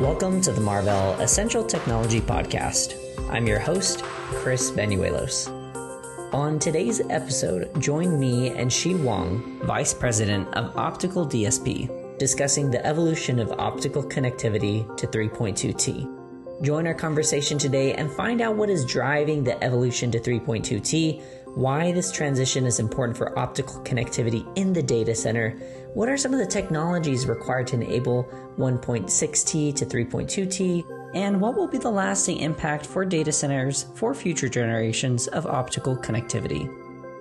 Welcome to the Marvell Essential Technology Podcast. I'm your host, Chris Banuelos. On today's episode, join me and Xi Wang, Vice President of Optical DSP, discussing the evolution of optical connectivity to 3.2T. Join our conversation today and find out what is driving the evolution to 3.2T, why this transition is important for optical connectivity in the data center, what are some of the technologies required to enable 1.6T to 3.2T? And what will be the lasting impact for data centers for future generations of optical connectivity?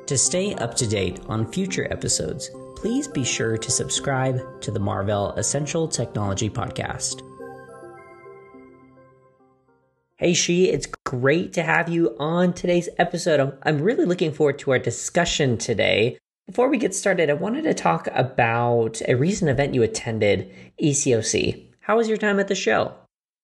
To stay up to date on future episodes, please be sure to subscribe to the Marvell Essential Technology Podcast. Hey, Xi, it's great to have you on today's episode. I'm, I'm really looking forward to our discussion today. Before we get started, I wanted to talk about a recent event you attended, ECOC. How was your time at the show?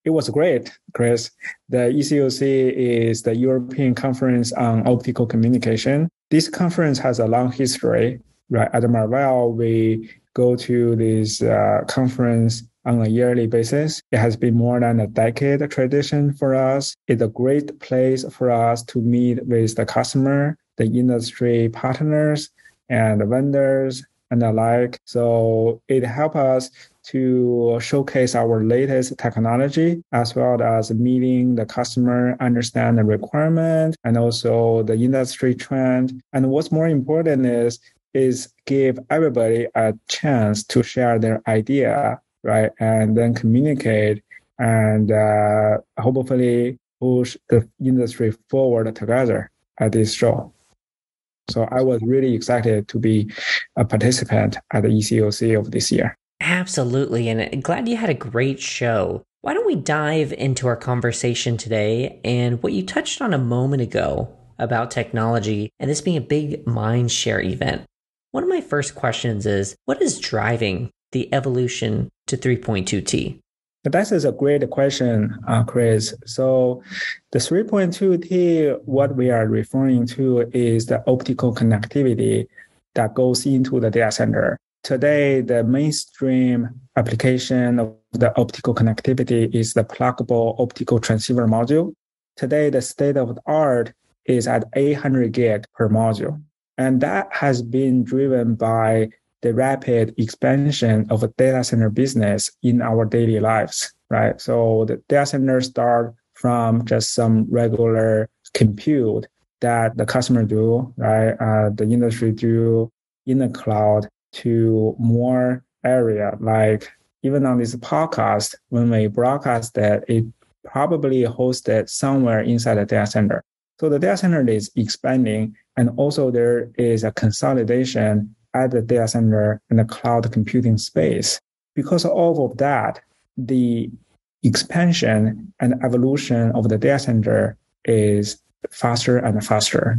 It was great, Chris. The ECOC is the European Conference on Optical Communication. This conference has a long history. Right at Marvell, we go to this uh, conference on a yearly basis. It has been more than a decade tradition for us. It's a great place for us to meet with the customer, the industry partners, and vendors and the like. So it helps us to showcase our latest technology as well as meeting the customer, understand the requirement and also the industry trend. And what's more important is is give everybody a chance to share their idea, right? And then communicate and uh, hopefully push the industry forward together at this show. So I was really excited to be a participant at the ECOC of this year. Absolutely. And glad you had a great show. Why don't we dive into our conversation today and what you touched on a moment ago about technology and this being a big mind share event? One of my first questions is what is driving the evolution to 3.2T? That is a great question, uh, Chris. So the 3.2T, what we are referring to is the optical connectivity that goes into the data center. Today, the mainstream application of the optical connectivity is the pluggable optical transceiver module. Today, the state of the art is at 800 gig per module. And that has been driven by the rapid expansion of a data center business in our daily lives, right? So the data center start from just some regular compute that the customer do, right? Uh, the industry do in the cloud to more area like even on this podcast, when we broadcast that, it probably hosted somewhere inside the data center. So the data center is expanding and also there is a consolidation at the data center and the cloud computing space. Because of all of that, the expansion and evolution of the data center is faster and faster.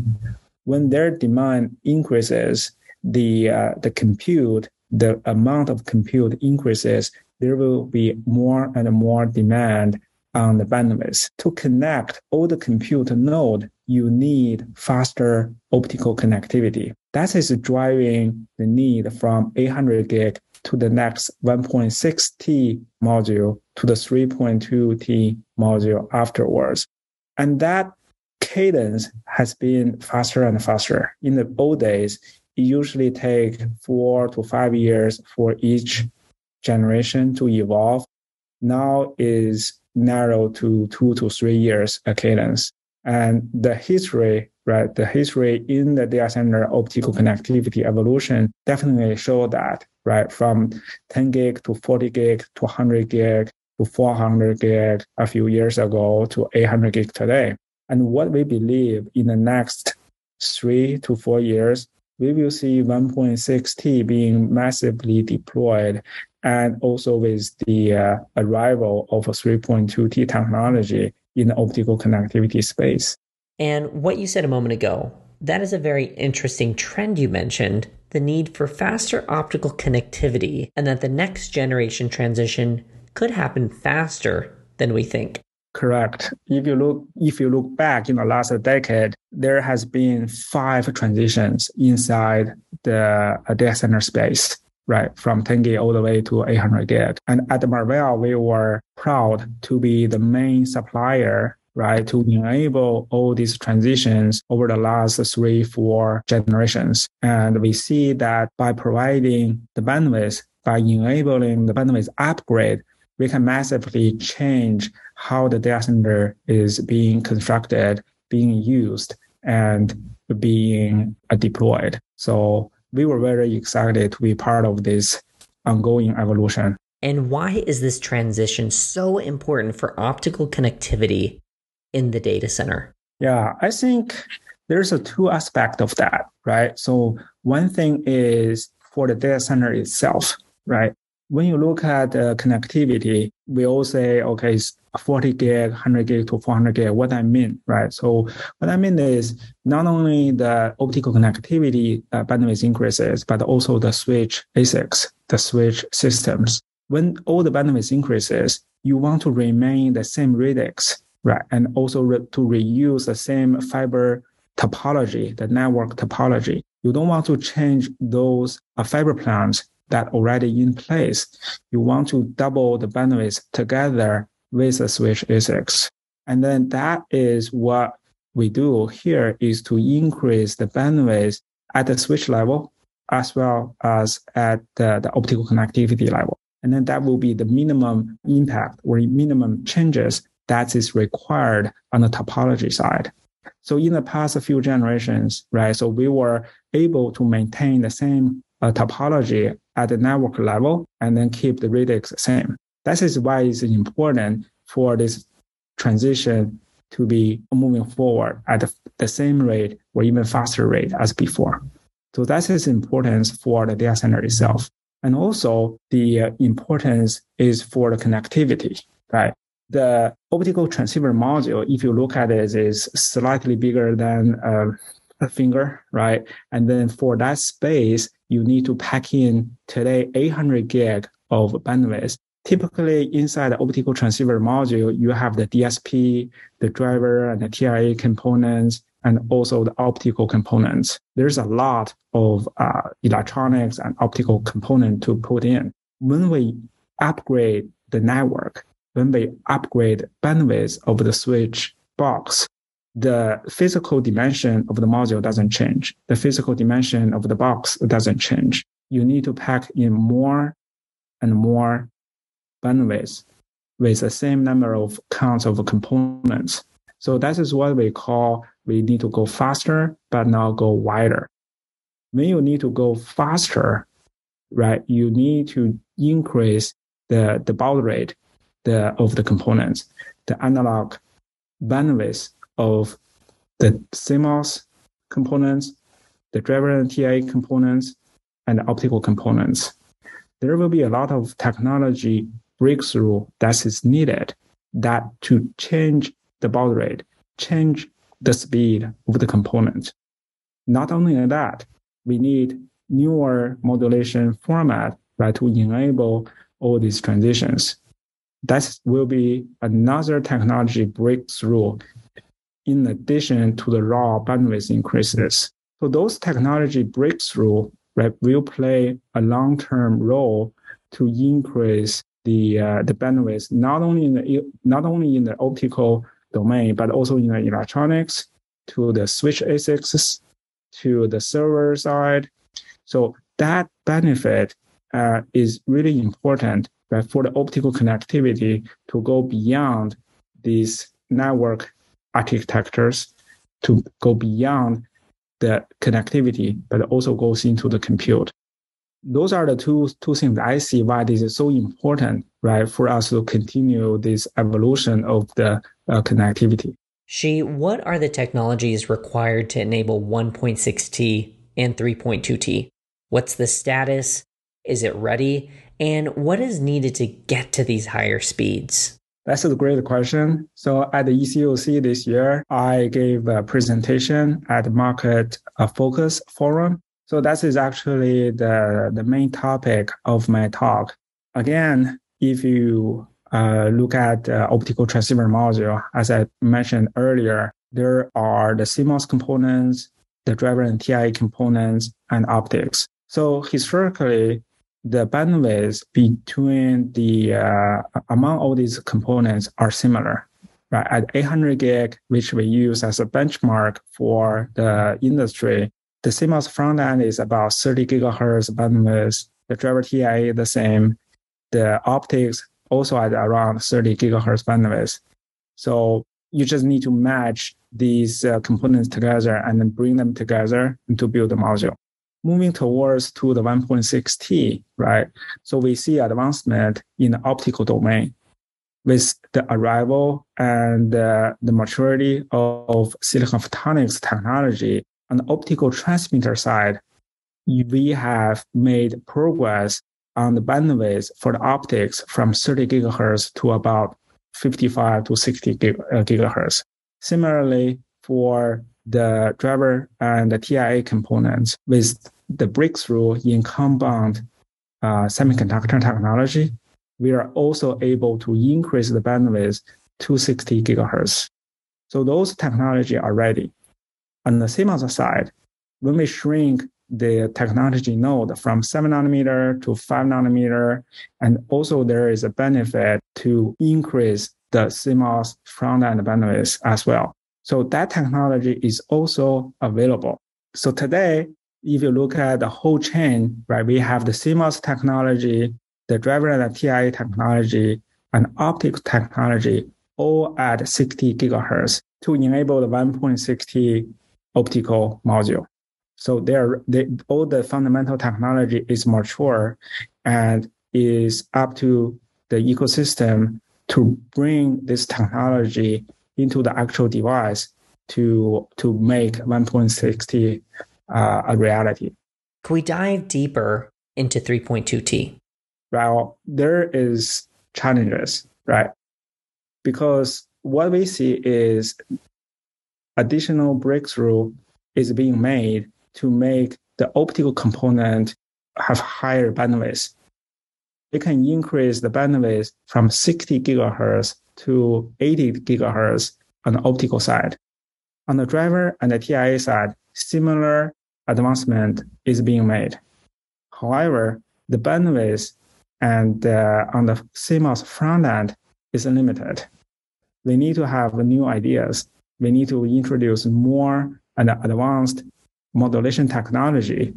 When their demand increases, the uh, the compute, the amount of compute increases, there will be more and more demand on the bandwidth. To connect all the compute node, you need faster optical connectivity. That is driving the need from 800 gig to the next 1.6T module to the 3.2T module afterwards. And that cadence has been faster and faster. In the old days, it usually take four to five years for each generation to evolve. Now is narrowed to two to three years a cadence. And the history, right, the history in the data center optical connectivity evolution definitely show that, right, from 10 gig to 40 gig to 100 gig to 400 gig a few years ago to 800 gig today. And what we believe in the next three to four years, we will see 1.6T being massively deployed and also with the uh, arrival of a 3.2T technology in the optical connectivity space. And what you said a moment ago, that is a very interesting trend you mentioned the need for faster optical connectivity, and that the next generation transition could happen faster than we think. Correct. If you look if you look back in the last decade, there has been five transitions inside the uh, data center space. right? From 10 gig all the way to 800 gig. And at Marvell, we were proud to be the main supplier right, to enable all these transitions over the last three, four generations. And we see that by providing the bandwidth, by enabling the bandwidth upgrade, we can massively change how the data center is being constructed, being used, and being deployed. So we were very excited to be part of this ongoing evolution. And why is this transition so important for optical connectivity in the data center? Yeah, I think there's a two aspect of that, right? So one thing is for the data center itself, right? When you look at uh, connectivity, we all say, okay, it's 40 gig, 100 gig to 400 gig. What I mean, right? So what I mean is not only the optical connectivity uh, bandwidth increases, but also the switch ASICs, the switch systems. When all the bandwidth increases, you want to remain the same radix right? And also re- to reuse the same fiber topology, the network topology. You don't want to change those uh, fiber plans that already in place. You want to double the bandwidth together with the switch ASICs. And then that is what we do here is to increase the bandwidth at the switch level as well as at the, the optical connectivity level. And then that will be the minimum impact or minimum changes that is required on the topology side. So in the past few generations, right, so we were able to maintain the same uh, topology at the network level and then keep the radix the same. That is why it's important for this transition to be moving forward at the, same rate or even faster rate as before. So that's its importance for the data center itself. And also the uh, importance is for the connectivity, right? The optical transceiver module, if you look at it, is slightly bigger than uh, a finger, right? And then for that space, you need to pack in today 800 gig of bandwidth. Typically, inside the optical transceiver module, you have the DSP, the driver, and the TIA components, and also the optical components. There's a lot of uh, electronics and optical component to put in. When we upgrade the network, when we upgrade bandwidth of the switch box, the physical dimension of the module doesn't change. The physical dimension of the box doesn't change. You need to pack in more and more bandwidth with the same number of counts of components. So that is what we call we need to go faster, but not go wider. When you need to go faster, right, you need to increase the, the baud rate the, of the components, the analog bandwidth of the CMOS components, the driver and TIA components, and the optical components. There will be a lot of technology breakthrough that is needed that to change the baud rate, change the speed of the component. Not only that, we need newer modulation format right, to enable all these transitions that will be another technology breakthrough in addition to the raw bandwidth increases. So those technology breakthrough right, will play a long-term role to increase the uh, the bandwidth not only in the not only in the optical domain but also in the electronics to the switch ASICs to the server side. So that benefit uh, is really important right, for the optical connectivity to go beyond these network architectures to go beyond the connectivity, but also goes into the compute. Those are the two, two things I see why this is so important, right, for us to continue this evolution of the uh, connectivity. Xi, what are the technologies required to enable 1.6T and 3.2T? What's the status? Is it ready? And what is needed to get to these higher speeds? That's a great question. So at the ECOC this year, I gave a presentation at Market uh, Focus Forum. So that is actually the, the main topic of my talk. Again, if you uh, look at uh, optical transceiver module, as I mentioned earlier, there are the CMOS components, the driver and TIA components, and optics. So historically, the bandwidth between the uh, among all these components are similar. Right at 800 gig, which we use as a benchmark for the industry, the CMOS front end is about 30 gigahertz bandwidth. The driver TIA the same. The optics also at around 30 gigahertz bandwidth. So you just need to match these uh, components together and then bring them together to build the module. Moving towards to the 1.6T, right? So we see advancement in the optical domain with the arrival and uh, the maturity of silicon photonics technology on the optical transmitter side, we have made progress on the bandwidth for the optics from 30 gigahertz to about 55 to 60 uh, gigahertz. Similarly, for the driver and the TIA components with the breakthrough in compound uh, semiconductor technology, we are also able to increase the bandwidth to 60 gigahertz. So those technology are ready. On the CMOS side, when we shrink the technology node from 7 nanometer to 5 nanometer, and also there is a benefit to increase the CMOS front end bandwidth as well. So that technology is also available. So today, if you look at the whole chain, right, we have the CMOS technology, the driver and the TIA technology, and optics technology all at 60 gigahertz to enable the 1.6T optical module. So there, they, all the fundamental technology is mature and is up to the ecosystem to bring this technology into the actual device to to make 1.6T uh, a reality. Can we dive deeper into 3.2T? Well, there is challenges, right? Because what we see is additional breakthrough is being made to make the optical component have higher bandwidth. It can increase the bandwidth from 60 gigahertz to 80 gigahertz on the optical side. On the driver and the TIA side, similar advancement is being made. However, the bandwidth and uh, on the CMOS front end is limited. We need to have new ideas. We need to introduce more and advanced modulation technology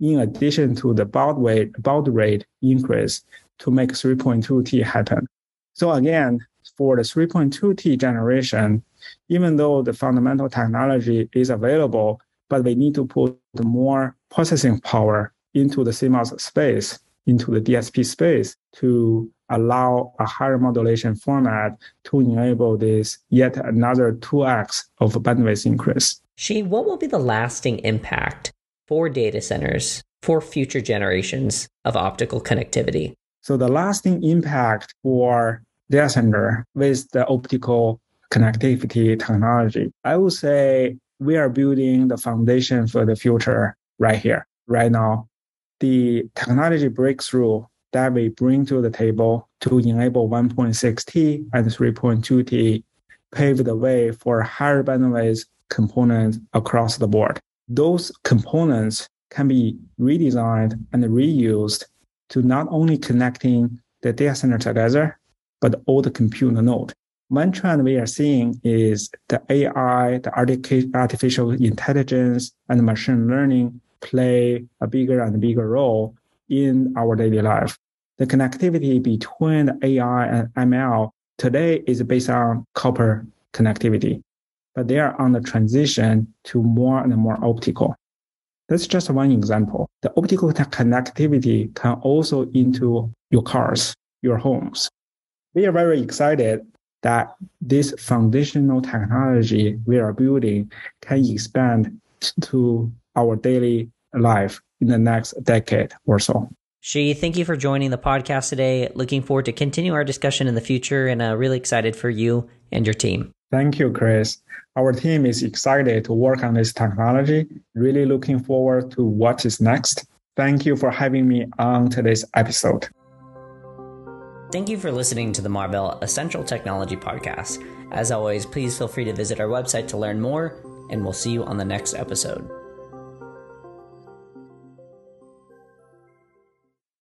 in addition to the baud rate, baud rate increase to make 3.2T happen. So again, for the 3.2T generation, even though the fundamental technology is available, but we need to put more processing power into the CMOS space, into the DSP space to allow a higher modulation format to enable this yet another 2x of bandwidth increase. Xi, what will be the lasting impact for data centers for future generations of optical connectivity? So the lasting impact for data center with the optical connectivity technology, I would say we are building the foundation for the future right here, right now. The technology breakthrough that we bring to the table to enable 1.6T and 3.2T pave the way for higher bandwidth components across the board. Those components can be redesigned and reused to not only connecting the data center together, but all the compute node. One trend we are seeing is the AI, the artificial intelligence, and machine learning play a bigger and bigger role in our daily life. The connectivity between the AI and ML today is based on copper connectivity, but they are on the transition to more and more optical. That's just one example. The optical connectivity can also into your cars, your homes. We are very excited that this foundational technology we are building can expand to our daily life in the next decade or so. Xi, thank you for joining the podcast today. Looking forward to continue our discussion in the future and uh, really excited for you and your team. Thank you, Chris. Our team is excited to work on this technology. Really looking forward to what is next. Thank you for having me on today's episode. Thank you for listening to the Marvell Essential Technology Podcast. As always, please feel free to visit our website to learn more, and we'll see you on the next episode.